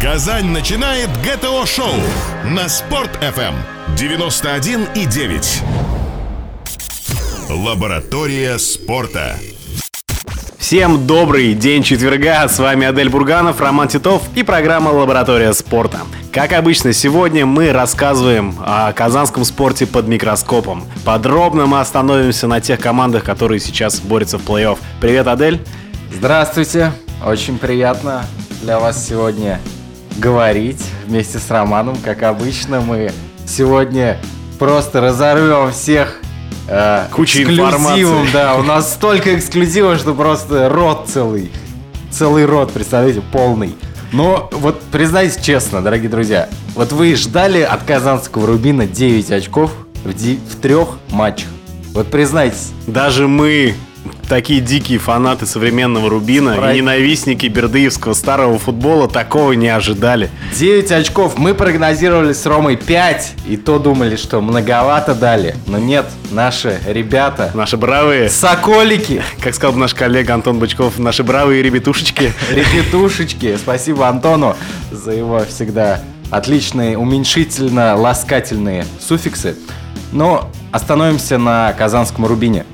Казань начинает ГТО-шоу на Спорт-ФМ 91,9. Лаборатория спорта. Всем добрый день четверга, с вами Адель Бурганов, Роман Титов и программа «Лаборатория спорта». Как обычно, сегодня мы рассказываем о казанском спорте под микроскопом. Подробно мы остановимся на тех командах, которые сейчас борются в плей-офф. Привет, Адель! Здравствуйте! Очень приятно для вас сегодня говорить вместе с Романом. Как обычно, мы сегодня просто разорвем всех э, Куча эксклюзивом. информации. Да, у нас столько эксклюзива, что просто рот целый. Целый рот, представляете, полный. Но вот признайтесь честно, дорогие друзья, вот вы ждали от казанского Рубина 9 очков в, в трех матчах. Вот признайтесь, Даже мы, такие дикие фанаты современного Рубина Про- и ненавистники бердыевского старого футбола, такого не ожидали. 9 очков. Мы прогнозировали с Ромой 5. И то думали, что многовато дали. Но нет, наши ребята, Наши бравые, соколики, как сказал наш коллега Антон Бычков, наши бравые ребятушечки репетушечки. Спасибо Антону за его всегда отличные, уменьшительно-ласкательные суффиксы. Но остановимся на казанском Рубине.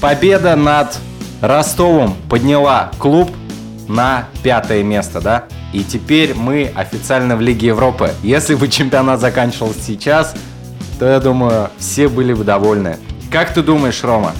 Победа над Ростовом подняла клуб на пятое место, да? И теперь мы официально в Лиге Европы. Если бы чемпионат заканчивался сейчас, то я думаю, все были бы довольны. Как ты думаешь, Рома?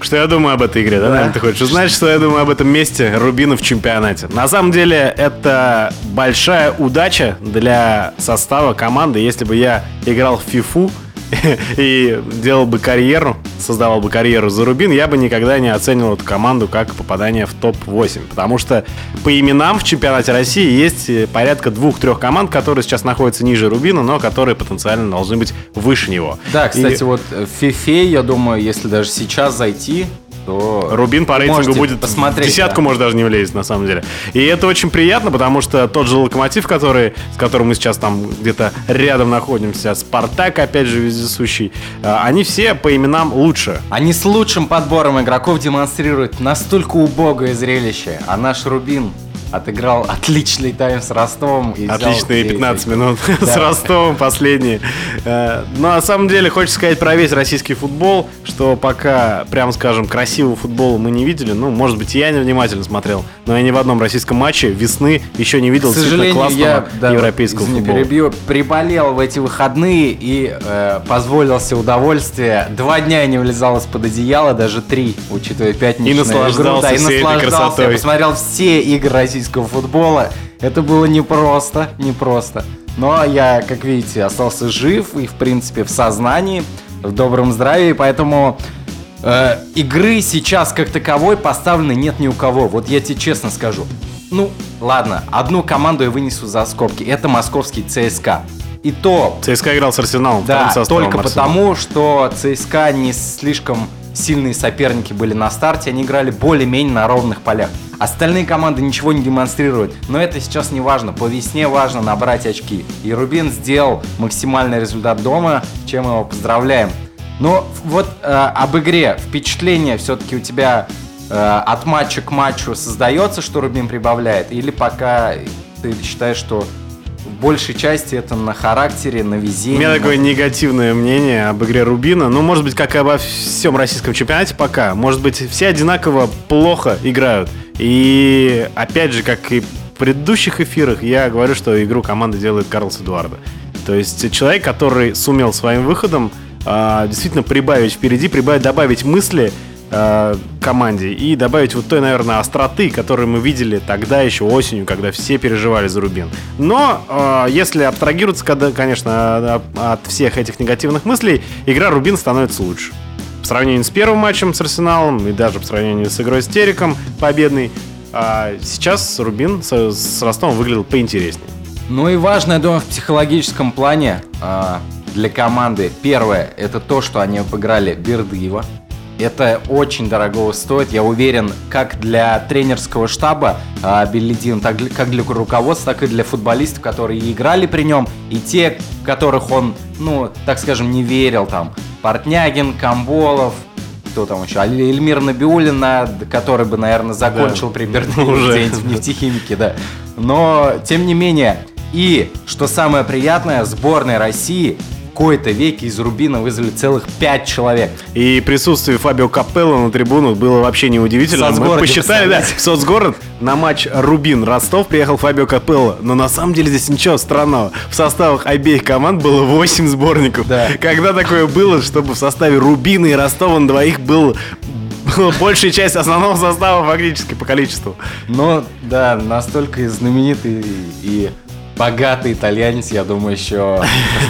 Что я думаю об этой игре, да? Да. наверное, Ты хочешь узнать, что я думаю об этом месте Рубина в чемпионате? На самом деле, это большая удача для состава команды. Если бы я играл в фифу и делал бы карьеру, создавал бы карьеру за Рубин, я бы никогда не оценил эту команду как попадание в топ-8. Потому что по именам в чемпионате России есть э, порядка двух-трех команд, которые сейчас находятся ниже Рубина, но которые потенциально должны быть выше него. Да, кстати, И- вот в FIFA, я думаю, если даже сейчас зайти, то... Рубин по рейтингу будет посмотреть, десятку, да. может даже не влезет на самом деле. И это очень приятно, потому что тот же Локомотив, который, с которым мы сейчас там где-то рядом находимся, Спартак, опять же, вездесущий, э, они все по именам лучше. Они с лучшим подбором игроков демонстрируют настолько убогое зрелище, а наш Рубин отыграл отличный тайм с Ростовом. И Отличные 9 15 очков. минут с Да. Ростовом последние. Э, Но на самом деле хочется сказать про весь российский футбол, что пока, прямо скажем, красивого футбола мы не видели. Ну, может быть, я невнимательно смотрел, но я ни в одном российском матче весны еще не видел К сожалению, классного я да, европейского извини, футбола. перебью, приболел в эти выходные и э, позволил себе удовольствие. Два дня я не влезал из-под одеяла, даже три, учитывая пятничную И наслаждался игру. Да, и наслаждался. красотой. Я посмотрел все игры российского футбола. Это было непросто, непросто. Но я, как видите, остался жив и, в принципе, в сознании, в добром здравии, поэтому Э, игры сейчас как таковой поставлены нет ни у кого. Вот я тебе честно скажу. Ну, ладно, одну команду я вынесу за скобки. Это московский ЦСКА. И то, ЦСКА играл с Арсеналом. да, только Арсенала. потому, что ЦСКА не слишком сильные соперники были на старте, они играли более-менее на ровных полях. Остальные команды ничего не демонстрируют, но это сейчас не важно. По весне важно набрать очки. И Рубин сделал максимальный результат дома, чем его поздравляем. Но вот э, об игре впечатление все-таки у тебя э, от матча к матчу создается, что Рубин прибавляет, или пока ты считаешь, что большей части это на характере, на У везении? меня такое негативное мнение об игре Рубина. Ну, может быть, как и обо всем российском чемпионате пока. Может быть, все одинаково плохо играют. И опять же, как и в предыдущих эфирах, я говорю, что игру команды делает Карлос Эдуардо. То есть человек, который сумел своим выходом а, действительно прибавить впереди, прибавить, добавить мысли а, команде и добавить вот той, наверное, остроты, которую мы видели тогда еще осенью, когда все переживали за Рубин. Но а, если абстрагироваться, когда, конечно, от- от всех этих негативных мыслей, игра Рубин становится лучше. По сравнению с первым матчем с Арсеналом и даже по сравнению с игрой с Териком победный, а сейчас Рубин с, с Ростовом выглядел поинтереснее. Ну и важно, я думаю, в психологическом плане а, для команды. Первое, это то, что они обыграли Бердыева. Это очень дорого стоит, я уверен, как для тренерского штаба а, Беллидин, так для- как для руководства, так и для футболистов, которые играли при нем, и те, которых он, ну, так скажем, не верил, там, Портнягин, Камболов, кто там еще, Эльмир Набиулин, на- который бы, наверное, закончил при Бердыне Уже. в нефтехимике, да. Но, тем не менее, и, что самое приятное, сборная России кои-то веке из Рубина вызвали целых пять человек. И присутствие Фабио Капелло на трибунах было вообще неудивительно. Мы посчитали, да, в соцгород на матч Рубин Ростов приехал Фабио Капелло. Но на самом деле здесь ничего странного. В составах обеих команд было 8 сборников. Да. Когда такое было, чтобы в составе Рубина и Ростова на двоих был большая часть основного состава фактически по количеству. Но, да, настолько знаменитый и богатый итальянец, я думаю, еще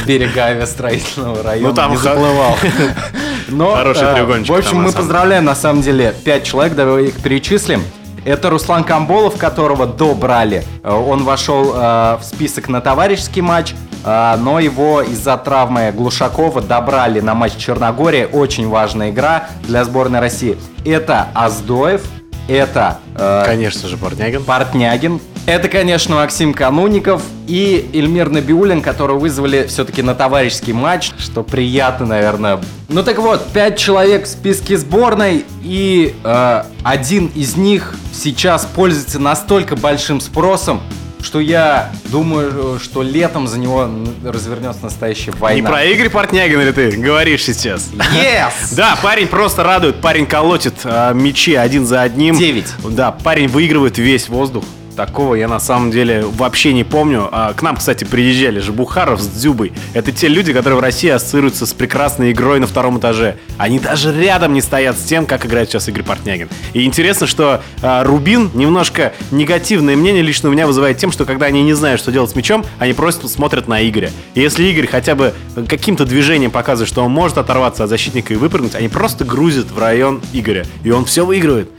в берега авиастроительного района Ну, там не заплывал. Но, Хороший э, треугольничек В общем, мы поздравляем, на самом деле, пять человек, давай их перечислим. Это Руслан Камболов, которого добрали. Э, Он вошел э, в список на товарищеский матч, э, но его из-за травмы Глушакова добрали на матч Черногории. Очень важная игра для сборной России. Это Аздоев, это э, Конечно же, Портнягин. Портнягин. Это, конечно, Максим Кануников и Эльмир Набиулин, которого вызвали все-таки на товарищеский матч, что приятно, наверное. Ну так вот, пять человек в списке сборной, и э, один из них сейчас пользуется настолько большим спросом, что я думаю, что летом за него развернется настоящая Не война. про Игорь Портнягин ли ты говоришь сейчас? Yes! Да, парень просто радует, парень колотит а, мячи один за одним. Девять. Да, парень выигрывает весь воздух. Такого я на самом деле вообще не помню. А, к нам, кстати, приезжали же Бухаров с Дзюбой. Это те люди, которые в России ассоциируются с прекрасной игрой на втором этаже. Они даже рядом не стоят с тем, как играет сейчас Игорь Портнягин. И интересно, что а, Рубин немножко негативное мнение лично у меня вызывает тем, что когда они не знают, что делать с мячом, они просто смотрят на Игоря. И если Игорь хотя бы каким-то движением показывает, что он может оторваться от защитника и выпрыгнуть, они просто грузят в район Игоря. И он все выигрывает.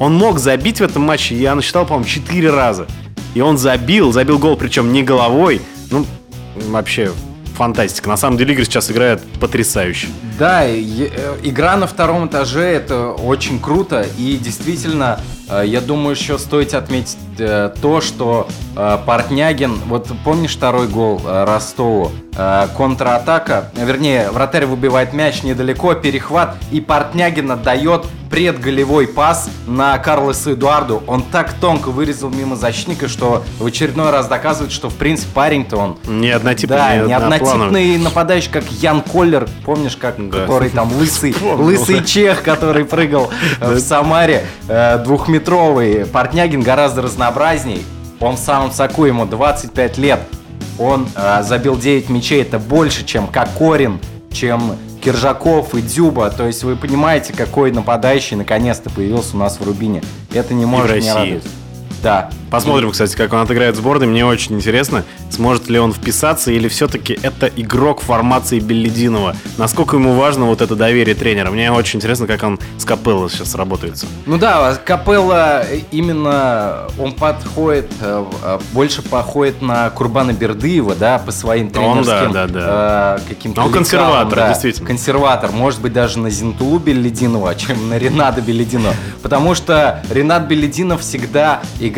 Он мог забить в этом матче, я насчитал, по-моему, 4 раза. И он забил, забил гол, причем не головой. Ну, вообще, фантастика. На самом деле Игорь сейчас играет потрясающе. Да, э, игра на втором этаже это очень круто и действительно, э, я думаю, еще стоит отметить э, то, что Портнягин, вот помнишь второй гол Ростову, контратака, вернее, вратарь выбивает мяч недалеко, перехват и Портнягин отдает предголевой пас на Карлоса Эдуарду. Он так тонко вырезал мимо защитника, что в очередной раз доказывает, что в принципе парень-то он Не однотипный, да, не однотипный нападающий, как Ян Коллер, помнишь, как, Да. который там лысый, лысый чех, который прыгал э, в Самаре, э, двухметровый. Портнягин гораздо разнообразней. Он в самом соку, ему 25 лет. Он э, забил 9 мячей, это больше, чем Кокорин, чем Киржаков и Дзюба. То есть вы понимаете, какой нападающий наконец-то появился у нас в Рубине. Это не может не радовать. Да. Посмотрим, кстати, как он отыграет в сборной. Мне очень интересно, сможет ли он вписаться или все-таки это игрок формации Беллидинова. Насколько ему важно вот это доверие тренера. Мне очень интересно, как он с Капелло сейчас работается. Ну да, Капелла э, именно он подходит, э, э, больше походит на Курбана Бердыева, да, по своим Он, да, тренерским да, да. каким-то Он консерватор, да. действительно. Консерватор, может быть, даже на Зинтулу Беллидинова, чем на Рената Беллидинова. Потому что Ренат Беллидинов всегда играет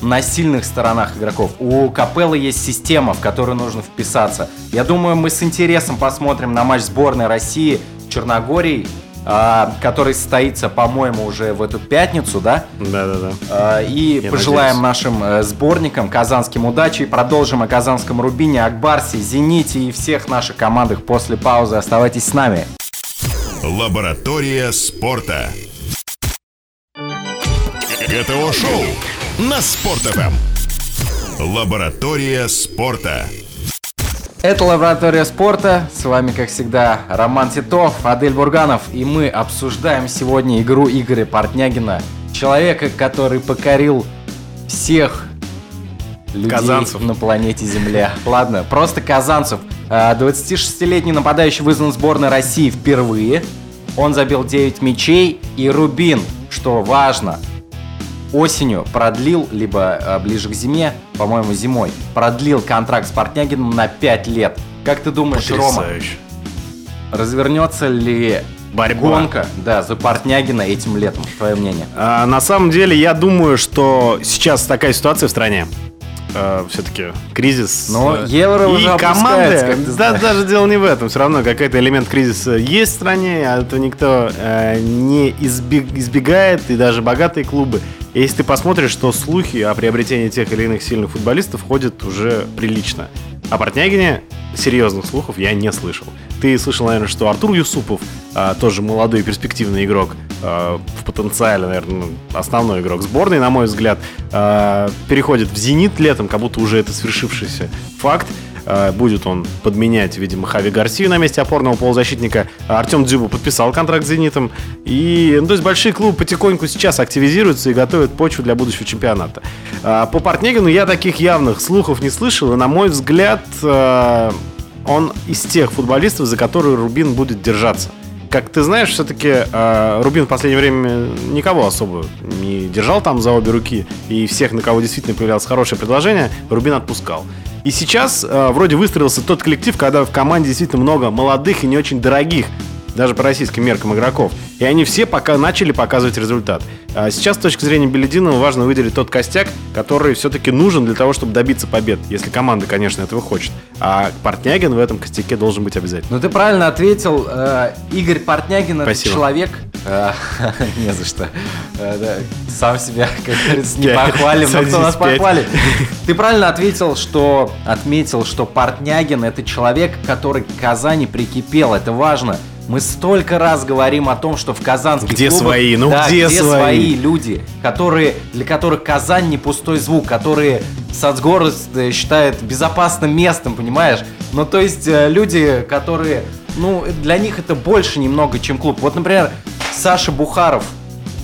на сильных сторонах игроков. У Капеллы есть система, в которую нужно вписаться. Я думаю, мы с интересом посмотрим на матч сборной России с Черногорией, а, который состоится, по-моему, уже в эту пятницу, да? Да-да-да. А, И Я пожелаем надеюсь. нашим э, сборникам казанским удачи и продолжим о казанском Рубине, Акбарсе, Зените и всех наших командах после паузы. Оставайтесь с нами. Лаборатория спорта. ГТО-шоу на Спорт.ФМ. Лаборатория спорта. Это Лаборатория спорта. С вами, как всегда, Роман Титов, Адель Бурганов. И мы обсуждаем сегодня игру Игоря Портнягина. Человека, который покорил всех людей Казанцев. на планете Земля. Ладно, просто казанцев. А, 26-летний нападающий вызван в сборной России впервые. Он забил 9 мячей. И Рубин, что важно, осенью продлил, либо а, ближе к зиме, по-моему, зимой, продлил контракт с Портнягиным на 5 лет. Как ты думаешь, Рома, Потрясающе. развернется ли Борьба. гонка да, за Портнягина этим летом? Твое мнение? А, на самом деле, я думаю, что сейчас такая ситуация в стране. все-таки кризис. Но э, евро и уже команды. Да, знаешь. даже дело не в этом. Все равно какой-то элемент кризиса есть в стране, а это никто э, не избег- избегает, и даже богатые клубы. Если ты посмотришь, что слухи о приобретении тех или иных сильных футболистов ходят уже прилично. О Портнягине серьезных слухов я не слышал. Ты слышал, наверное, что Артур Юсупов, а, тоже молодой перспективный игрок, а, в потенциале, наверное, основной игрок сборной, на мой взгляд, а, переходит в «Зенит» летом, как будто уже это свершившийся факт. А, Будет он подменять, видимо, Хави Гарсию на месте опорного полузащитника. Артем Дзюба подписал контракт с «Зенитом». И, ну, то есть, большие клубы потихоньку сейчас активизируются и готовят почву для будущего чемпионата. А, По Портнегину я таких явных слухов не слышал. И, на мой взгляд, а, он из тех футболистов, за которые Рубин будет держаться. Как ты знаешь, все-таки Рубин в последнее время никого особо не держал там за обе руки. И всех, на кого действительно появлялось хорошее предложение, Рубин отпускал. И сейчас э, вроде выстроился тот коллектив, когда в команде действительно много молодых и не очень дорогих, даже по российским меркам игроков. И они все пока начали показывать результат. А сейчас, с точки зрения Белединова, важно выделить тот костяк, который все-таки нужен для того, чтобы добиться побед. Если команда, конечно, этого хочет. А Портнягин в этом костяке должен быть обязательно. Ну ты правильно ответил. Э, Игорь Портнягин это человек. э, Не за что. Э, да, Сам себя, как говорится, не похвалим, но кто нас похвалит. Ты правильно ответил, что отметил, что Портнягин это человек, который к Казани прикипел. Это важно. Мы столько раз говорим о том, что в казанских Где клубах- свои? Ну Да, где свои свои? люди, которые, для которых Казань не пустой звук, которые Соцгород считает безопасным местом, понимаешь? Ну, то есть э, люди, которые, ну, для них это больше немного, чем клуб. Вот, например, Саша Бухаров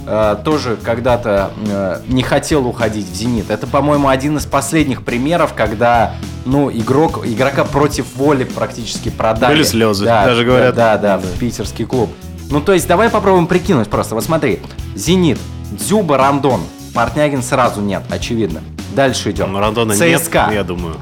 э, тоже когда-то э, не хотел уходить в «Зенит». Это, по-моему, один из последних примеров, когда, ну, игрок, игрока против воли практически продали. Были слезы, Да, даже говорят. Да, да, Да. в питерский клуб. Ну, то есть, давай попробуем прикинуть просто. Вот смотри, «Зенит», Дзюба, Рандон. Портнягин сразу нет, очевидно. Дальше идем. Ну, Рандона нет, ЦСКА. я думаю.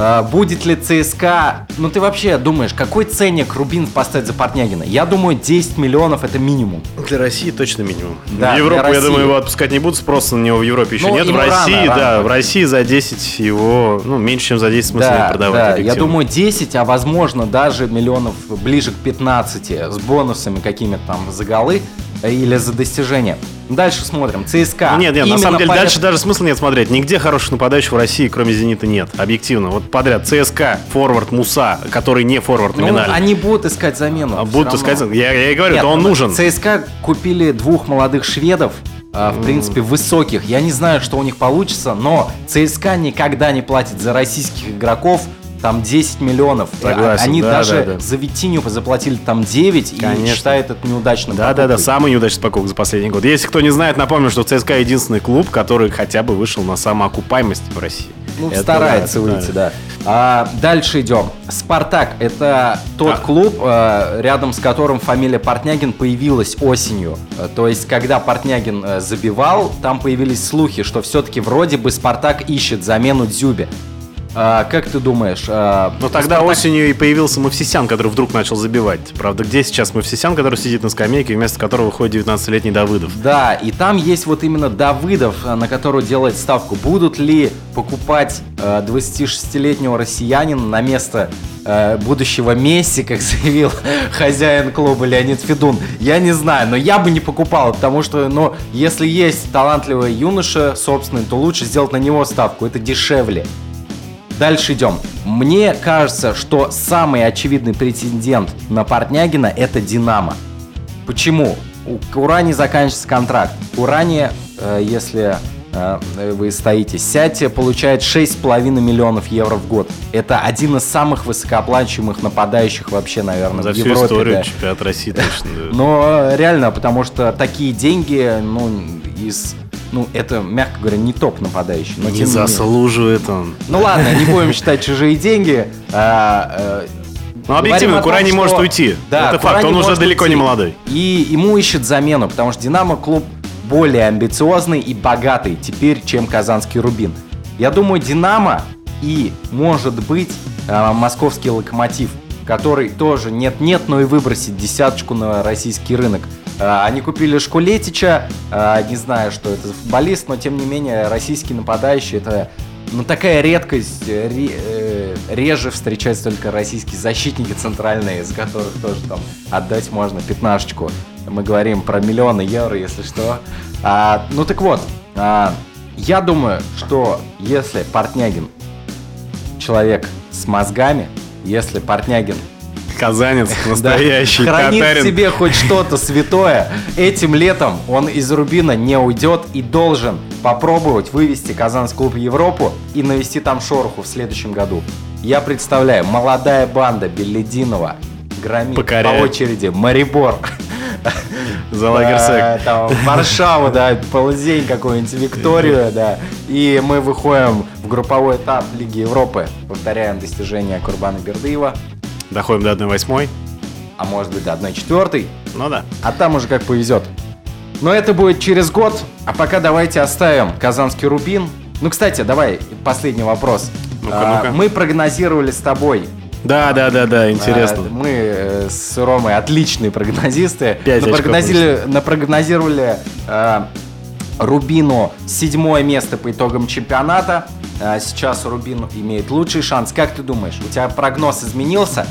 А, будет ли ЦСКА... Ну, ты вообще думаешь, какой ценник Рубин поставить за Портнягина? Я думаю, 10 миллионов это минимум. Для России точно минимум. Да, в Европу, я думаю, его отпускать не будут, спроса на него в Европе еще Ну, нет. В рано, России, рано. да, в России за 10 его, ну, меньше, чем за 10 смысла да, продавать. да, я думаю 10, а возможно даже миллионов ближе к 15 с бонусами какими-то там за голы э, или за достижения. Дальше смотрим. ЦСКА. Ну, Нет, нет, на Именно самом деле по дальше даже смысла нет смотреть. Нигде хороших нападающих в России, кроме «Зенита», нет. Объективно. Вот подряд. ЦСКА, форвард Муса, который не форвард Ну, номинально. они будут искать замену. А Будут искать... Я, я и говорю, Нет, то он ну, нужен. ЦСКА купили двух молодых шведов, а, в принципе, высоких. Я не знаю, что у них получится, но ЦСКА никогда не платит за российских игроков там 10 миллионов. Согласен, Они да, даже да, да. за Витиню заплатили там 9 и Конечно. считают это неудачным. Да, да, да, покупкой. самый неудачный покупок за последний год. Если кто не знает, напомню, что ЦСКА единственный клуб, который хотя бы вышел на самоокупаемость в России. Ну, Это старается да, выйти, да. А, дальше идем. Спартак это тот А. клуб, э, рядом с которым фамилия Портнягин появилась осенью. Э, То есть, когда Портнягин э, забивал, там появились слухи, что все-таки вроде бы Спартак ищет замену Дзюбе. А, как ты думаешь? э, Но тогда Спартак- осенью и появился Мавсисян, который вдруг начал забивать. Правда, где сейчас Мавсисян, который сидит на скамейке, вместо которого выходит 19-летний Давыдов? Да, и там есть вот именно Давыдов, э, на которого делает ставку. Будут ли покупать э, 26-летнего россиянина на место э, будущего Месси, как заявил хозяин клуба Леонид Федун? Я не знаю, но я бы не покупал, потому что, ну, если есть талантливый юноша собственный, то лучше сделать на него ставку, это дешевле. Дальше идем. Мне кажется, что самый очевидный претендент на Портнягина это Динамо. Почему? У Урани заканчивается контракт. Урани, э, если э, вы стоите, сядьте, получает 6,5 миллионов евро в год. Это один из самых высокооплачиваемых нападающих вообще, наверное, За в всю Европе. историю да. чемпионата России точно. да. Но э, реально, потому что такие деньги, ну, из... Ну, это, мягко говоря, не топ нападающий. Но Не заслуживает он. Ну ладно, не будем считать чужие деньги. А, э, Ну, объективно, Курани что- может уйти. Да, Это факт, Курани он уже далеко не уйти. молодой. И ему ищет замену, потому что Динамо клуб более амбициозный и богатый теперь, чем казанский Рубин. Я думаю, Динамо и, может быть, э, московский Локомотив, который тоже нет-нет, но и выбросит десяточку на российский рынок. Э, Они купили Шкулетича, э, не знаю, что это за футболист, но тем не менее российский нападающий это ну такая редкость, ре- э, реже встречаются только российские защитники центральные, из которых тоже там отдать можно пятнашечку. Мы говорим про миллионы евро, если что. А, ну так вот, а, я думаю, что если Портнягин человек с мозгами, если Портнягин Казанец, настоящий да, хранит татарин. себе хоть что-то святое, этим летом он из Рубина не уйдет и должен попробовать вывести Казанский клуб в Европу и навести там шороху в следующем году. Я представляю, молодая банда Беллидинова громит Покоряет. по очереди Марибор. За лагерсек. Там, Варшаву, да, полдень какую-нибудь, Викторию, да. И мы выходим в групповой этап Лиги Европы. Повторяем достижения Курбана Бердыева, Доходим до 1-8. а может быть до 1-4. Ну да. А там уже как повезет. Но это будет через год. А пока давайте оставим Казанский Рубин. Ну, кстати, давай последний вопрос. Ну-ка, А, ну-ка. Мы прогнозировали с тобой. Да, да, да, да, интересно. а, Мы э, с Ромой отличные прогнозисты. Пять Напрогнозили- напрогнозировали э, Рубину седьмое место по итогам чемпионата. А Сейчас Рубин имеет лучший шанс. Как ты думаешь, у тебя прогноз изменился?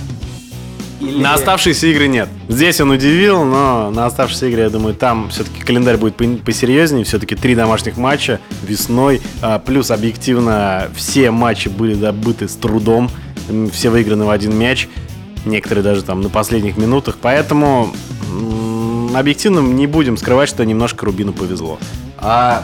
Или- На оставшиеся игры нет. Здесь он удивил, но на оставшиеся игры, я думаю, там все-таки календарь будет по- посерьезнее. Все-таки три домашних матча весной. а, Плюс, объективно, все матчи были добыты с трудом. Все выиграны в один мяч. Некоторые даже там на последних минутах. Поэтому объективно не будем скрывать, что немножко Рубину повезло. А,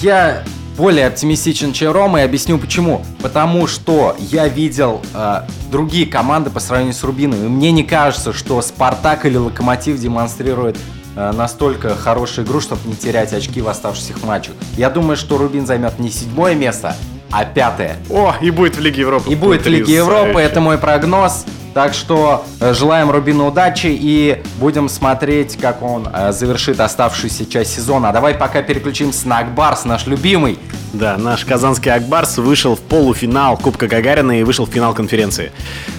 я более оптимистичен, чем Рома, и объясню почему. Потому что я видел а, другие команды по сравнению с Рубином, и мне не кажется, что Спартак или Локомотив демонстрирует а, настолько хорошую игру, чтобы не терять очки в оставшихся матчах. Я думаю, что Рубин займет не седьмое место, а пятое. О, и будет в Лиге Европы. И будет в Лиге Европы, это мой прогноз. Так что э, желаем Рубину удачи и будем смотреть, как он э, завершит оставшуюся часть сезона. А давай пока переключимся на Акбарс, наш любимый. Да, наш казанский Акбарс вышел в полуфинал Кубка Гагарина и вышел в финал конференции,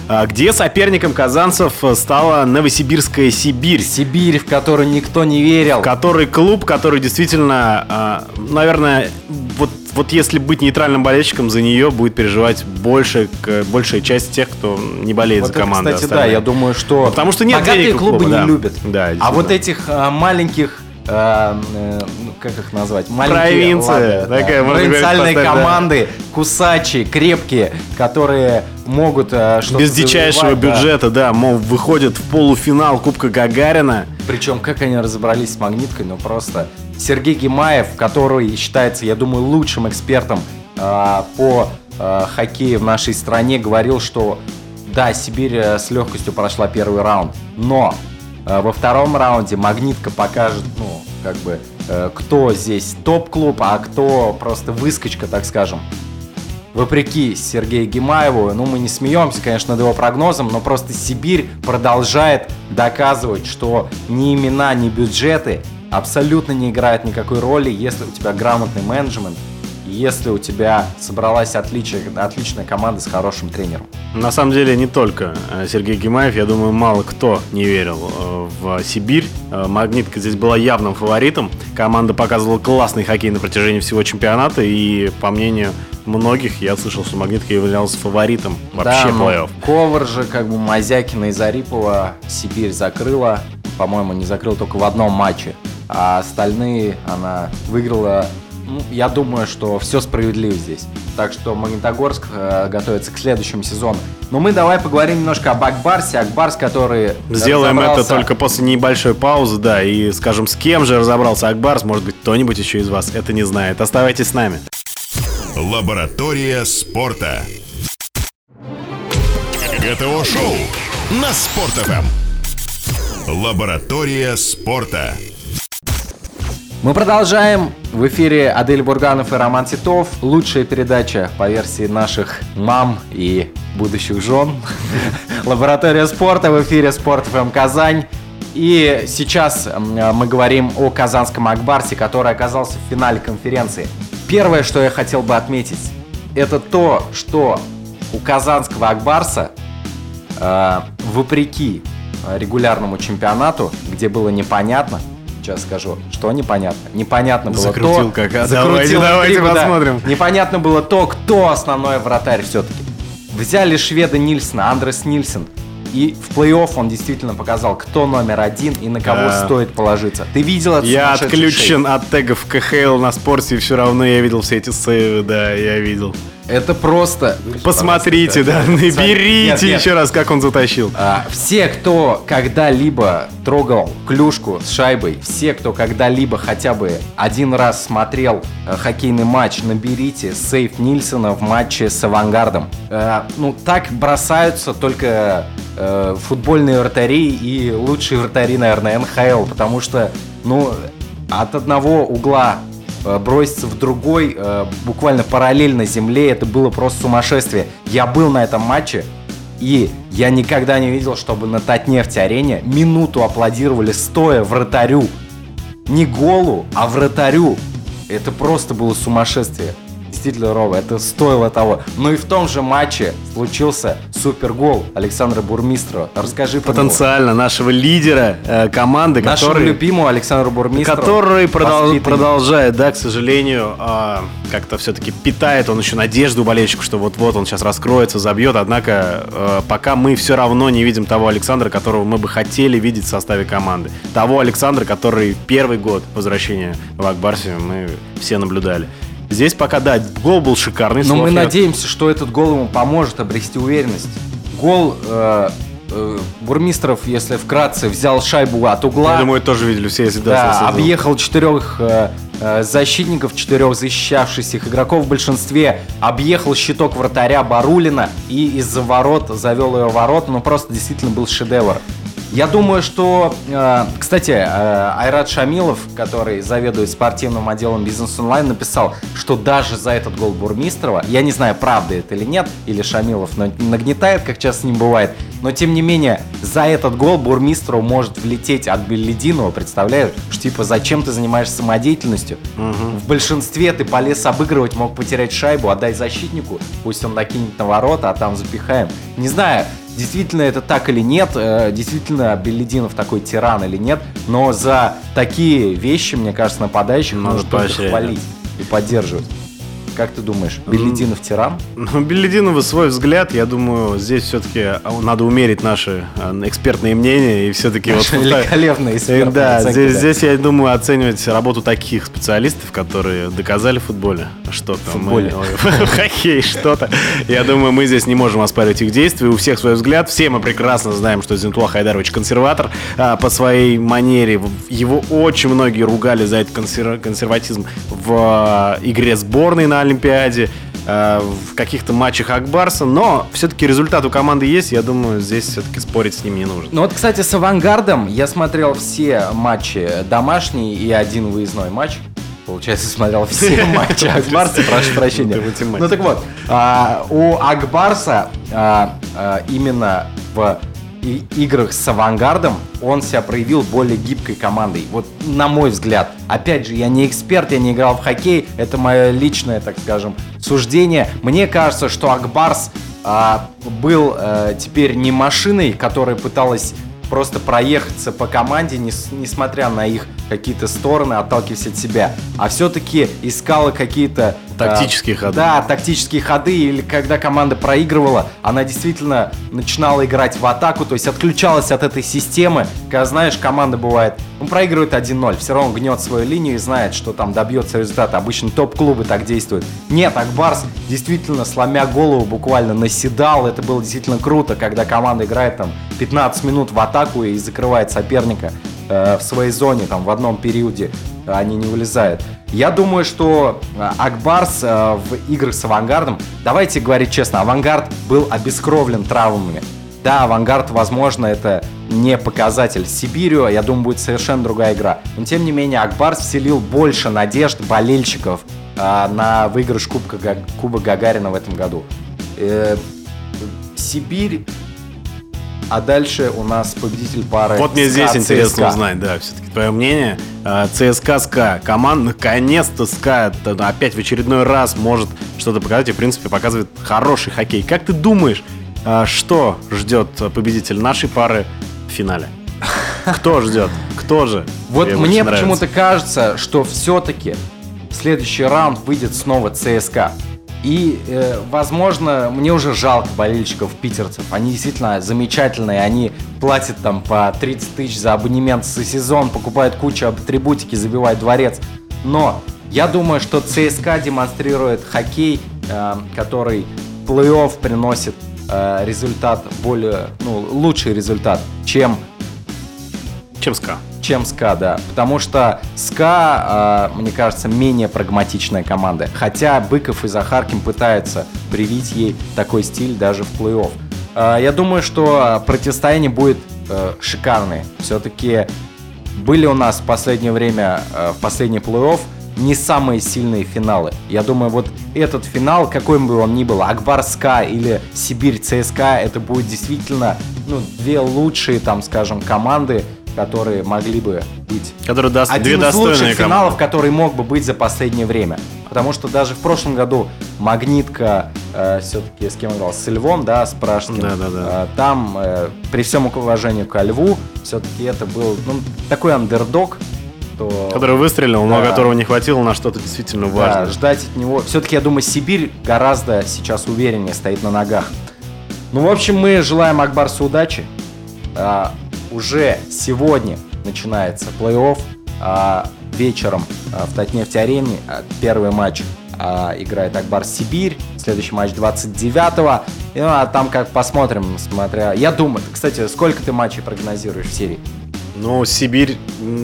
а, где соперником казанцев стала Новосибирская Сибирь. Сибирь, в которую никто не верил. Который клуб, который действительно, а, наверное, вот, вот если быть нейтральным болельщиком, за нее будет переживать больше, к- большая часть тех, кто не болеет Вот за это, команду. кстати, да, остальные. я думаю, что Потому что нет богатые клубы клуба, не да. любят. Да, а вот этих э, маленьких, э, э, ну, как их назвать, маленькие, Провинция, ладно, такая, можно провинциальные говорить, поставь, да. команды, кусачи, крепкие, которые могут э, что-то Без дичайшего завоевать, да. бюджета, да, мол, выходят в полуфинал Кубка Гагарина. Причем, как они разобрались с магниткой, ну просто. Сергей Гимаев, который считается, я думаю, лучшим экспертом э, по э, хоккею в нашей стране, говорил, что да, Сибирь э, с легкостью прошла первый раунд, но э, во втором раунде магнитка покажет, ну, как бы, э, кто здесь топ-клуб, а кто просто выскочка, так скажем. Вопреки Сергею Гимаеву, ну мы не смеемся, конечно, над его прогнозом, но просто Сибирь продолжает доказывать, что ни имена, ни бюджеты абсолютно не играют никакой роли, если у тебя грамотный менеджмент, если у тебя собралась отличия- отличная команда с хорошим тренером. На самом деле не только э, Сергей Гимаев, я думаю, мало кто не верил э, в Сибирь. Э, Магнитка здесь была явным фаворитом. Команда показывала классный хоккей на протяжении всего чемпионата, и по мнению многих, я слышал, что Магнитка являлась фаворитом вообще Да, ну, плей-офф. Ковар же, как бы Мазякина и Зарипова Сибирь закрыла. По-моему, не закрыла только в одном матче. А остальные она выиграла. Ну, я думаю, что все справедливо здесь. Так что Магнитогорск э, готовится к следующему сезону. Но мы давай поговорим немножко об Акбарсе. Акбарс, который Сделаем это разобрался- только после небольшой паузы, да, и скажем, с кем же разобрался Акбарс, может быть, кто-нибудь еще из вас это не знает. Оставайтесь с нами. Лаборатория спорта. ГТО-шоу на Спорт.ФМ. Лаборатория спорта. Мы продолжаем. В эфире Адель Бурганов и Роман Титов. Лучшая передача по версии наших мам и будущих жен. Лаборатория спорта в эфире Спорт ФМ Казань. И сейчас мы говорим о казанском Акбарсе, который оказался в финале конференции. Первое, что я хотел бы отметить, это то, что у казанского Акбарса, э, вопреки регулярному чемпионату, где было непонятно, сейчас скажу, что непонятно. Непонятно было Закрутил то... как, а? Закрутил Давайте, давайте интригу, да. посмотрим. Непонятно было то, кто основной вратарь все-таки. Взяли шведа Нильсона, Андрес Нильсон. И в плей-офф он действительно показал, кто номер один и на кого Да. стоит положиться. Ты видел это Я отключен от тегов КХЛ на спорте, и все равно я видел все эти сейвы, да, я видел. Это просто... Посмотрите, да, наберите еще раз, как он затащил. А, все, кто когда-либо трогал клюшку с шайбой, все, кто когда-либо хотя бы один раз смотрел э, хоккейный матч, наберите сейф Нильсона в матче с Авангардом. Э, ну, так бросаются только э, футбольные вратари и лучшие вратари, наверное, НХЛ, потому что, ну, от одного угла броситься в другой, э, буквально параллельно земле, это было просто сумасшествие. Я был на этом матче, и я никогда не видел, чтобы на Татнефть-арене минуту аплодировали стоя вратарю. Не голу, а вратарю. Это просто было сумасшествие. Действительно, Рова, это стоило того. Ну и в том же матче случился супергол Александра Бурмистрова. Расскажи про него. Потенциально нашего лидера э, команды, Нашему который... любимому Александру Бурмистрову. Который продол- продолжает, да, к сожалению, а, как-то все-таки питает он еще надежду болельщиков, что вот-вот он сейчас раскроется, забьет. Однако э, пока мы все равно не видим того Александра, которого мы бы хотели видеть в составе команды. Того Александра, который первый год возвращения в Акбарсе мы все наблюдали. Здесь пока, да, гол был шикарный. Но мы нет. надеемся, что этот гол ему поможет обрести уверенность. Гол э, э, Бурмистров, если вкратце, взял шайбу от угла. Я думаю, это тоже видели все, если да, Да, объехал четырех э, э, защитников, четырех защищавшихся игроков в большинстве, объехал щиток вратаря Барулина и из-за ворот завел ее в ворота, ну просто действительно был шедевр. Я думаю, что, э, кстати, э, Айрат Шамилов, который заведует спортивным отделом Бизнес Онлайн, написал, что даже за этот гол Бурмистрова, я не знаю, правда это или нет, или Шамилов на- нагнетает, как часто с ним бывает, но тем не менее, за этот гол Бурмистров может влететь от Беллидинова, представляешь? Что типа, зачем ты занимаешься самодеятельностью? В большинстве ты полез обыгрывать, мог потерять шайбу, отдай защитнику, пусть он накинет на ворота, а там запихаем. Не знаю, действительно это так или нет, э, действительно Беллидинов такой тиран или нет, но за такие вещи, мне кажется, нападающих Надо нужно только хвалить и поддерживать. Как ты думаешь, Беллидинов тиран? Ну, Беллидинова свой взгляд, я думаю, здесь все-таки надо умерить наши э, экспертные мнения и все-таки вот... Великолепная Э, экспертная Да, оценка, здесь, да. здесь я думаю оценивать работу таких специалистов, которые доказали в футболе что-то. Мы- футболе. в хоккее что-то. Я думаю, мы здесь не можем оспаривать их действия. У всех свой взгляд. Все мы прекрасно знаем, что Зентуа Хайдарович консерватор а, по своей манере. В- Его очень многие ругали за этот консер- консерватизм в а, игре сборной на Олимпиаде а, в каких-то матчах Акбарса, но все-таки результат у команды есть, я думаю, здесь все-таки спорить с ним не нужно. Ну вот, кстати, с «Авангардом» я смотрел все матчи домашний и один выездной матч. Получается, смотрел все матчи Акбарса, прошу прощения. Ну так вот, а, у Акбарса а, а, именно в и- играх с «Авангардом» он себя проявил более гибкой командой. Вот на мой взгляд. Опять же, я не эксперт, я не играл в хоккей. Это мое личное, так скажем, суждение. Мне кажется, что Акбарс а, был э, теперь не машиной, которая пыталась просто проехаться по команде, нес- несмотря на их какие-то стороны, отталкиваясь от себя, а все-таки искала какие-то... Тактические а, ходы. Да, тактические ходы, или когда команда проигрывала, она действительно начинала играть в атаку, то есть отключалась от этой системы, когда, знаешь, команда бывает, он проигрывает 1-0, все равно гнет свою линию и знает, что там добьется результата. Обычно топ-клубы так действуют. Нет, Акбарс действительно, сломя голову, буквально наседал, это было действительно круто, когда команда играет там 15 минут в атаку и закрывает соперника э, в своей зоне, там в одном периоде э, они не вылезают. Я думаю, что э, Акбарс в играх с Авангардом, давайте говорить честно, Авангард был обескровлен травмами. Да, Авангард, возможно, это не показатель Сибирью, я думаю, будет совершенно другая игра. Но тем не менее, Акбарс вселил больше надежд болельщиков на выигрыш Кубка, Куба Гагарина в этом году. Э, Сибирь, а дальше у нас победитель пары Вот мне здесь интересно узнать, да, все-таки твое мнение. А, ЦСКА СКА. Команда наконец-то СКА опять в очередной раз может что-то показать и, в принципе, показывает хороший хоккей. Как ты думаешь, а, что ждет победитель нашей пары в финале? Кто ждет? Кто же? Вот Тебе мне почему-то кажется, что все-таки следующий раунд выйдет снова ЦСКА. И, э, возможно, мне уже жалко болельщиков питерцев. Они действительно замечательные. Они платят там по 30 тысяч за абонемент за сезон, покупают кучу атрибутики, забивают дворец. Но я думаю, что ЦСКА демонстрирует хоккей, э, который плей-офф приносит э, результат более, ну, лучший результат, чем Чем СКА? Чем СКА, да. Потому что СКА, э, мне кажется, менее прагматичная команда. Хотя Быков и Захаркин пытаются привить ей такой стиль даже в плей-офф. Э, я думаю, что противостояние будет э, шикарное. Все-таки были у нас в последнее время, э, в последний плей-офф, не самые сильные финалы. Я думаю, вот этот финал, какой бы он ни был, Ак Барс СКА или Сибирь ЦСКА, это будет действительно ну, две лучшие, там, скажем, команды, которые могли бы быть Который даст две один из лучших достойные финалов, команды. который мог бы быть за последнее время. Потому что даже в прошлом году Магнитка все-таки с кем играл? С Львом, да, с Пражским. Да-да-да. Э, там, э, при всем уважении ко Льву, все-таки это был ну, такой андердог, что... Который выстрелил, но Да. которого не хватило на что-то действительно Да, важное. ждать от него. Все-таки, я думаю, Сибирь гораздо сейчас увереннее стоит на ногах. Ну, в общем, мы желаем Акбарсу удачи. А, уже сегодня начинается плей-офф. А, вечером а, в Татнефть-арене а, первый матч а, играет Акбар Сибирь. Следующий матч 29-го. И, ну, а там как посмотрим, смотря... Я думаю, кстати, сколько ты матчей прогнозируешь в серии? Ну, Сибирь...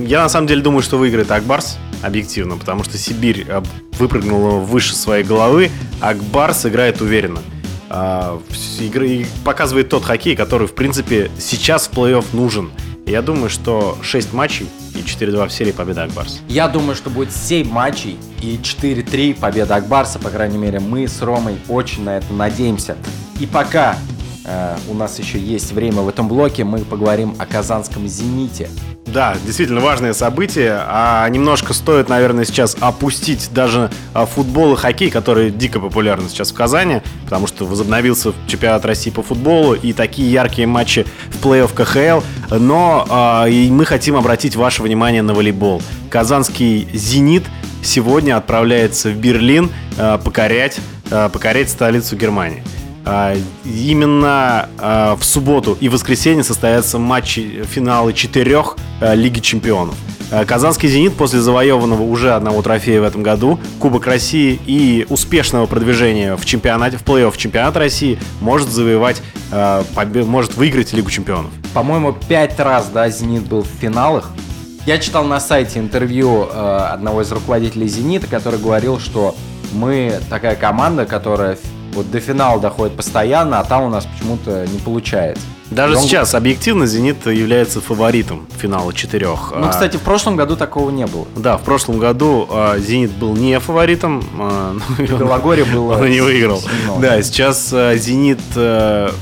Я на самом деле думаю, что выиграет Акбарс, объективно, потому что Сибирь э, выпрыгнула выше своей головы, Акбарс играет уверенно. А, игры- показывает тот хоккей, который, в принципе, сейчас в плей-офф нужен. Я думаю, что 6 матчей и 4-2 в серии победа Акбарс. Я думаю, что будет 7 матчей и 4-3 победа Акбарса. По крайней мере, мы с Ромой очень на это надеемся. И пока у нас еще есть время в этом блоке, мы поговорим о казанском «Зените». Да, действительно важное событие. А немножко стоит, наверное, сейчас опустить даже а, футбол и хоккей, которые дико популярны сейчас в Казани, потому что возобновился чемпионат России по футболу и такие яркие матчи в плей-офф КХЛ. Но а, и мы хотим обратить ваше внимание на волейбол. Казанский «Зенит» сегодня отправляется в Берлин а, покорять, а, покорять столицу Германии. А, Именно а, в субботу и воскресенье состоятся матчи финалы четырех а, Лиги Чемпионов. Казанский «Зенит» после завоеванного уже одного трофея в этом году, Кубок России и успешного продвижения в чемпионате, в плей-офф чемпионата России может завоевать, может выиграть Лигу Чемпионов. По-моему, пять раз, да, «Зенит» был в финалах. Я читал на сайте интервью одного из руководителей «Зенита», который говорил, что мы такая команда, которая вот до финала доходит постоянно, а там у нас почему-то не получается. Даже он- сейчас объективно «Зенит» является фаворитом финала четырех. Ну, А, кстати, в прошлом году такого не было. Да, в прошлом году а, «Зенит» был не фаворитом. а, Белогорье было Он не выиграл. сильно. Да, сейчас «Зенит»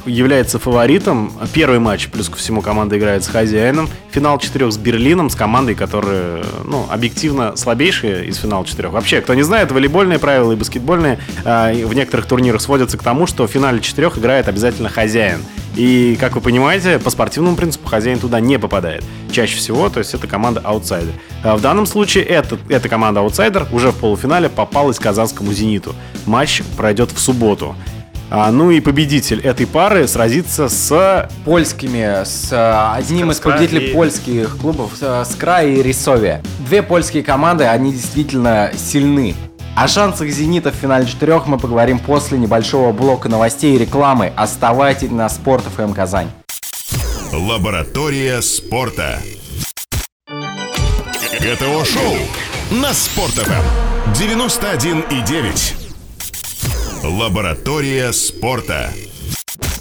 является фаворитом. Первый матч, плюс ко всему, команда играет с хозяином. Финал четырех с Берлином, с командой, которая, ну, объективно слабейшая из финала четырех. Вообще, кто не знает, волейбольные правила и баскетбольные в некоторых турнирах сводятся к тому, что в финале четырех играет обязательно хозяин. И, как вы понимаете, по спортивному принципу хозяин туда не попадает. Чаще всего, то есть это команда аутсайдер. А В данном случае это, эта команда аутсайдер уже в полуфинале попалась к казанскому «Зениту». Матч пройдет в субботу. А, ну и победитель этой пары сразится с... польскими, с э, одним из Скра победителей и- польских клубов, э, Скра и Рисовия. Две польские команды, они действительно сильны. О шансах «Зенита» в финале четырех мы поговорим после небольшого блока новостей и рекламы. Оставайтесь на Спорт ФМ Казань. Лаборатория спорта. ГТО-шоу на Спорт.ФМ 91,9. Лаборатория спорта.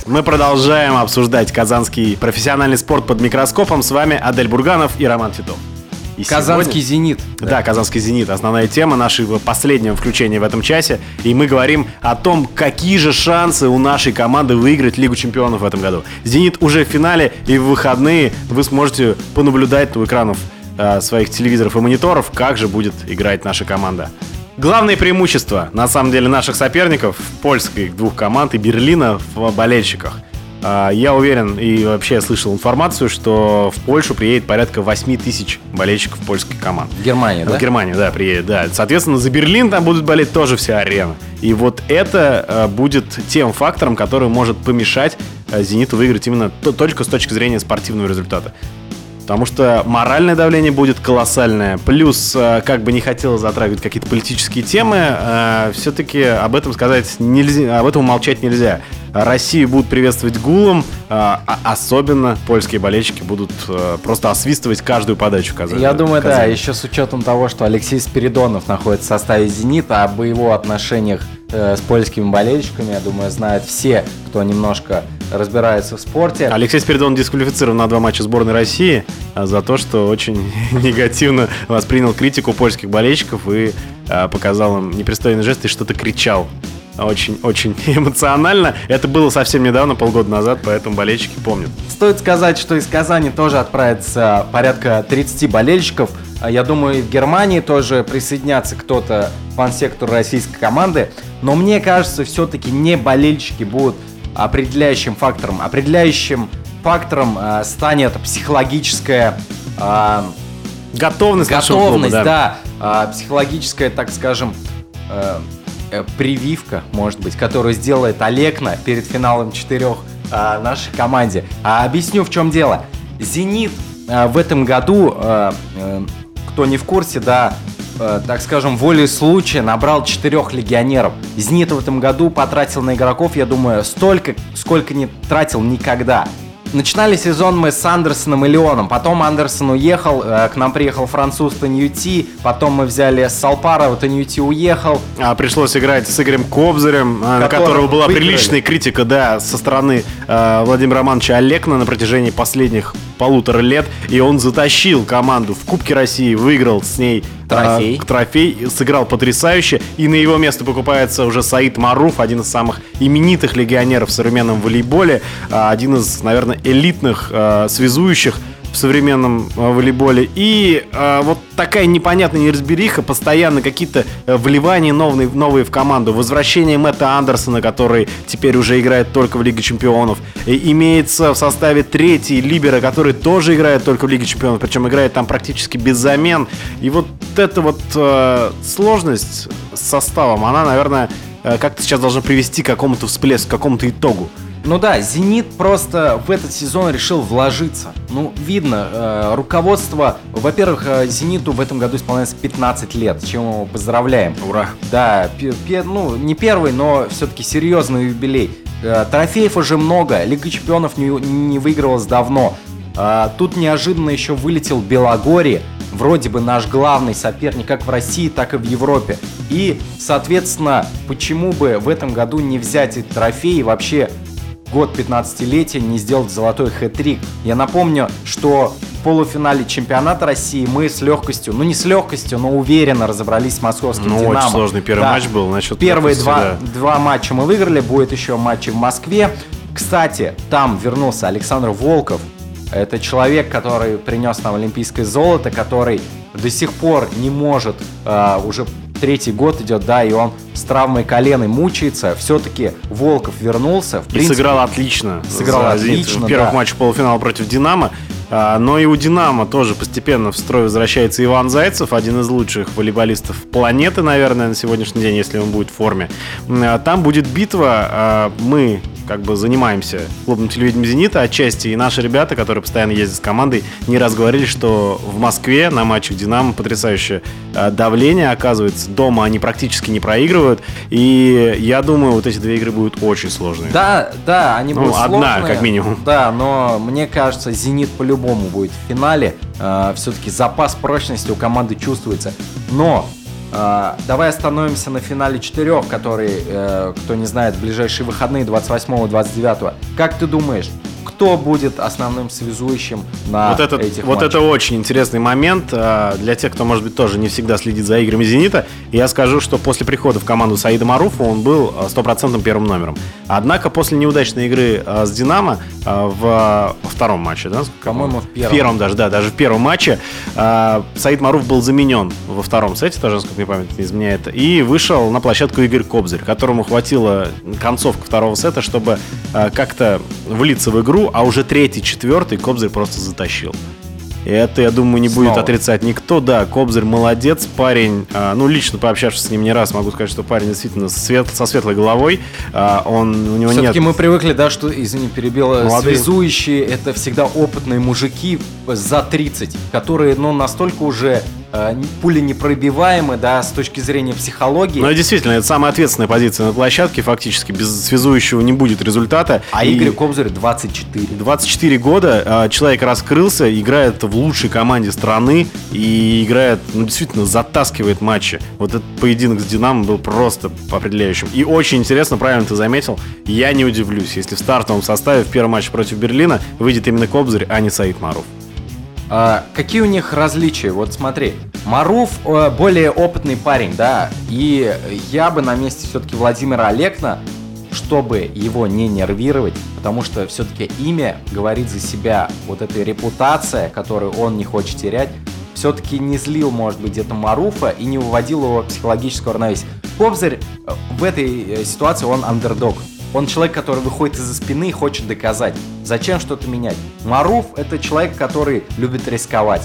Мы продолжаем обсуждать казанский профессиональный спорт под микроскопом. С вами Адель Бурганов и Роман Титов. И Казанский сегодня- «Зенит». Да, Казанский «Зенит» — основная тема нашего последнего включения в этом часе. И мы говорим о том, какие же шансы у нашей команды выиграть Лигу Чемпионов в этом году. «Зенит» уже в финале, и в выходные вы сможете понаблюдать у экранов э, своих телевизоров и мониторов, как же будет играть наша команда. Главное преимущество, на самом деле, наших соперников, польских двух команд и Берлина в болельщиках. А, Я уверен и вообще слышал информацию, что в Польшу приедет порядка 8 тысяч болельщиков польской команды. В Германии, да? В Германию, да, приедет, да. Соответственно, за Берлин там будут болеть тоже вся арена. И вот это э, будет тем фактором, который может помешать э, «Зениту» выиграть именно то- только с точки зрения спортивного результата. Потому что моральное давление будет колоссальное. Плюс, как бы не хотелось затрагивать какие-то политические темы, все-таки об этом сказать нельзя, об этом умолчать нельзя. Россию будут приветствовать гулом, э, а особенно польские болельщики будут э, просто освистывать каждую подачу Казани. Я думаю, да, Казани. еще с учетом того, что Алексей Спиридонов находится в составе «Зенита», об его отношениях э, с польскими болельщиками, я думаю, знают все, кто немножко разбирается в спорте. Алексей Спиридон дисквалифицирован на два матча сборной России а, за то, что очень негативно воспринял критику польских болельщиков и а, показал им непристойный жест и что-то кричал. Очень-очень эмоционально. Это было совсем недавно, полгода назад, поэтому болельщики помнят. Стоит сказать, что из Казани тоже отправится порядка 30 болельщиков. А Я думаю, и в Германии тоже присоединятся кто-то в фан-сектор российской команды. Но мне кажется, все-таки не болельщики будут определяющим фактором. Определяющим фактором э, станет психологическая э, Готовность, нашего клуба, готовность, да, а, психологическая, так скажем, э, э, прививка, может быть, которую сделает Олекна перед финалом четырех а, нашей команде. А объясню, в чем дело. Зенит а, в этом году, а, э, кто не в курсе, да, э, так скажем, волей случая набрал четырех легионеров. Зенит в этом году потратил на игроков, я думаю, столько, сколько не тратил никогда. Начинали сезон мы с Андерсоном и Леоном. Потом Андерсон уехал, э, к нам приехал француз Таньюти. Потом мы взяли Салпарова, Таньюти уехал. А пришлось играть с Игорем Кобзарем, а, на Которого которого была выиграли. приличная критика, да, со стороны э, Владимира Романовича Олекна на протяжении последних полутора лет. И он затащил команду в Кубке России, выиграл с ней э, Трофей. трофей, сыграл потрясающе. И на его место покупается уже Саид Маруф, один из самых именитых легионеров в современном волейболе, а, один из, наверное, элитных э, связующих в современном э, волейболе. И э, вот такая непонятная неразбериха, постоянно какие-то э, вливания новые, новые в команду. Возвращение Мэтта Андерсона, который теперь уже играет только в Лиге Чемпионов. И имеется в составе третий Либера, который тоже играет только в Лиге Чемпионов, причем играет там практически без замен. И вот эта вот э, сложность с составом, она, наверное, э, как-то сейчас должна привести к какому-то всплеску, к какому-то итогу. Ну да, Зенит просто в этот сезон решил вложиться. Ну, видно, э, руководство, во-первых, э, Зениту в этом году исполняется 15 лет, чем его поздравляем. Ура! Да, ну, не первый, но все-таки серьезный юбилей. Э, Трофеев уже много, Лига Чемпионов не, не выигрывалась давно. А, Тут неожиданно еще вылетел Белогорье, вроде бы наш главный соперник как в России, так и в Европе. И, соответственно, почему бы в этом году не взять эти трофеи и вообще год 15-летия не сделать золотой хэт-трик. Я напомню, что в полуфинале чемпионата России мы с легкостью, ну не с легкостью, но уверенно разобрались с московским Ну, «Динамо». очень сложный первый Да. матч был. Насчет Первые два, да. два матча мы выиграли, будет еще матчи в Москве. Кстати, там вернулся Александр Волков. Это человек, который принес нам олимпийское золото, который до сих пор не может, а, уже третий год идет, да, и он с травмой колена мучается. Все-таки Волков вернулся. В И принципе, сыграл отлично. Сыграл за отлично, В первых да. матчах полуфинала против «Динамо». А, Но и у «Динамо» тоже постепенно в строй возвращается Иван Зайцев, один из лучших волейболистов планеты, наверное, на сегодняшний день, если он будет в форме. А, Там будет битва. а, Мы как бы занимаемся клубным телевидением «Зенита» отчасти, и наши ребята, которые постоянно ездят с командой, не раз говорили, что в Москве на матчах «Динамо» потрясающее давление оказывается. Дома они практически не проигрывают, и я думаю, вот эти две игры будут очень сложные. Да, да, они Ну, будут одна, сложные. как минимум. Да, но мне кажется, Зенит по-любому будет в финале. все-таки запас прочности у команды чувствуется. Но э, давай остановимся на финале четырех, который, э, кто не знает, в ближайшие выходные 28-29. Как ты думаешь, кто будет основным связующим на Вот, этот, этих вот матчах? это очень интересный момент а, для тех, кто, может быть, тоже не всегда следит за играми «Зенита». Я скажу, что после прихода в команду Саида Маруфа он был а, стопроцентным первым номером. Однако после неудачной игры а, с «Динамо» в втором матче, да? По-моему, в первом. В первом даже, да, даже в первом матче Саид Маруф был заменен во втором сете, тоже, насколько мне память не изменяет, и вышел на площадку Игорь Кобзарь, которому хватило концовка второго сета, чтобы как-то влиться в игру, а уже третий, четвертый Кобзарь просто затащил. И это, я думаю, не будет Снова. отрицать никто. Да, Кобзарь молодец, парень. а, ну, лично пообщавшись с ним не раз, могу сказать, что парень действительно свет- со светлой головой. А, он, у него Все-таки нет... мы привыкли, да, что, извини, перебила, Молодые. связующие это всегда опытные мужики за 30, которые, ну, настолько уже пули непробиваемы, да, с точки зрения психологии. Ну, действительно, это самая ответственная позиция на площадке. Фактически без связующего не будет результата. а И- Игорь Кобзарь 24. 24 года, а, человек раскрылся, играет в лучшей команде страны и играет, ну, действительно, затаскивает матчи. Вот этот поединок с Динамо был просто определяющим. И очень интересно, правильно ты заметил, я не удивлюсь, если в стартовом составе в первом матче против Берлина выйдет именно Кобзарь, а не Саид Маров. А, какие у них различия? Вот смотри, Маруф э, более опытный парень, да, и я бы на месте все-таки Владимира Олекна, чтобы его не нервировать, потому что все-таки имя говорит за себя, вот эта репутация, которую он не хочет терять, все-таки не злил, может быть, где-то Маруфа и не выводил его в психологическое равновесие. Кобзарь э, в этой э, ситуации он андердог. Он человек, который выходит из-за спины и хочет доказать, зачем что-то менять. Маруф это человек, который любит рисковать,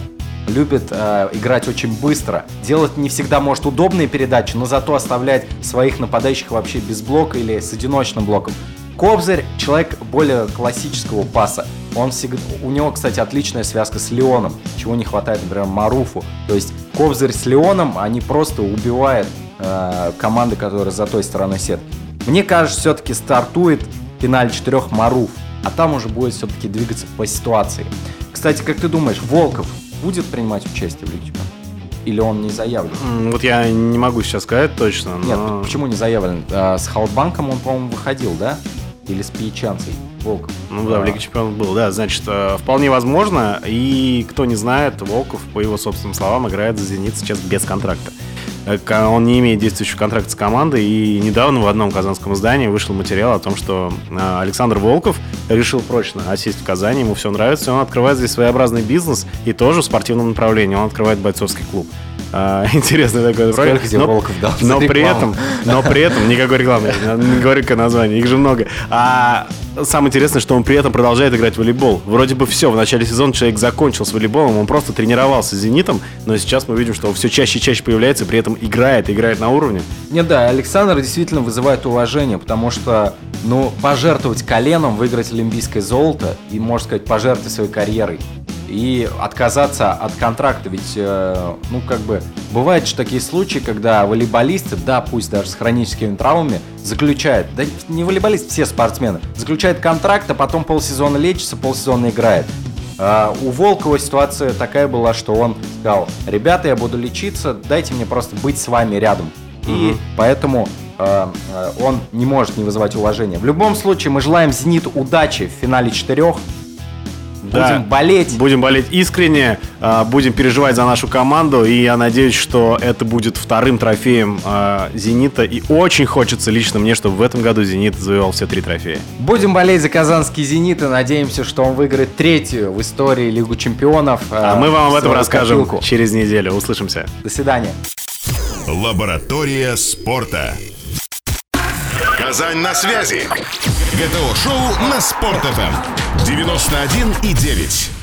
любит э, играть очень быстро, делать не всегда может удобные передачи, но зато оставлять своих нападающих вообще без блока или с одиночным блоком. Кобзарь человек более классического паса. Он всегда, у него, кстати, отличная связка с Леоном, чего не хватает, например, Маруфу. То есть Кобзарь с Леоном, они просто убивают э, команды, которые за той стороной сетки. Мне кажется, все-таки стартует финале четырех Маруф, а там уже будет все-таки двигаться по ситуации. Кстати, как ты думаешь, Волков будет принимать участие в Лиге Чемпионов? Или он не заявлен? Вот я не могу сейчас сказать точно, но... Нет, почему не заявлен? А, с Халбанком он, по-моему, выходил, да? Или с Пьячанцей? Волков. Ну да, в А, Лиге Чемпионов был, да, значит, э, вполне возможно. И кто не знает, Волков, по его собственным словам, играет за «Зенит» сейчас без контракта. Э, Он не имеет действующего контракта с командой, и недавно в одном казанском издании вышел материал о том, что э, Александр Волков решил прочно осесть в Казани, ему все нравится, и он открывает здесь своеобразный бизнес, и тоже в спортивном направлении, он открывает бойцовский клуб. А, Интересный такой проект. тебе Но- Волков дал за Но при этом но при этом никакой рекламы, не говори как название, их же много. А самое интересное, что он при этом продолжает играть в волейбол. Вроде бы все, в начале сезона человек закончил с волейболом, он просто тренировался с «Зенитом», но сейчас мы видим, что он все чаще и чаще появляется, при этом играет, играет на уровне. Не, да, Александр действительно вызывает уважение, потому что, ну, пожертвовать коленом, выиграть олимпийское золото и, можно сказать, пожертвовать своей карьерой и отказаться от контракта, ведь, э, ну, как бы, бывают же такие случаи, когда волейболисты, да, пусть даже с хроническими травмами, заключают, да не волейболисты, все спортсмены, заключают контракт, а потом полсезона лечится, полсезона играет. А, у Волкова ситуация такая была, что он сказал, ребята, я буду лечиться, дайте мне просто быть с вами рядом. И поэтому э, э, он не может не вызывать уважения. В любом случае, мы желаем «Зениту» удачи в финале четырех. Да. Будем болеть. Будем болеть искренне, а, будем переживать за нашу команду, и я надеюсь, что это будет вторым трофеем а, «Зенита», и очень хочется лично мне, чтобы в этом году «Зенит» завоевал все три трофея. Будем болеть за казанский «Зенит» и надеемся, что он выиграет третью в истории Лигу чемпионов. А э, мы вам об этом расскажем копилку. через неделю. Услышимся. До свидания. Лаборатория спорта. Казань на связи. ГТО-шоу на Спорт-ФМ. 91,9.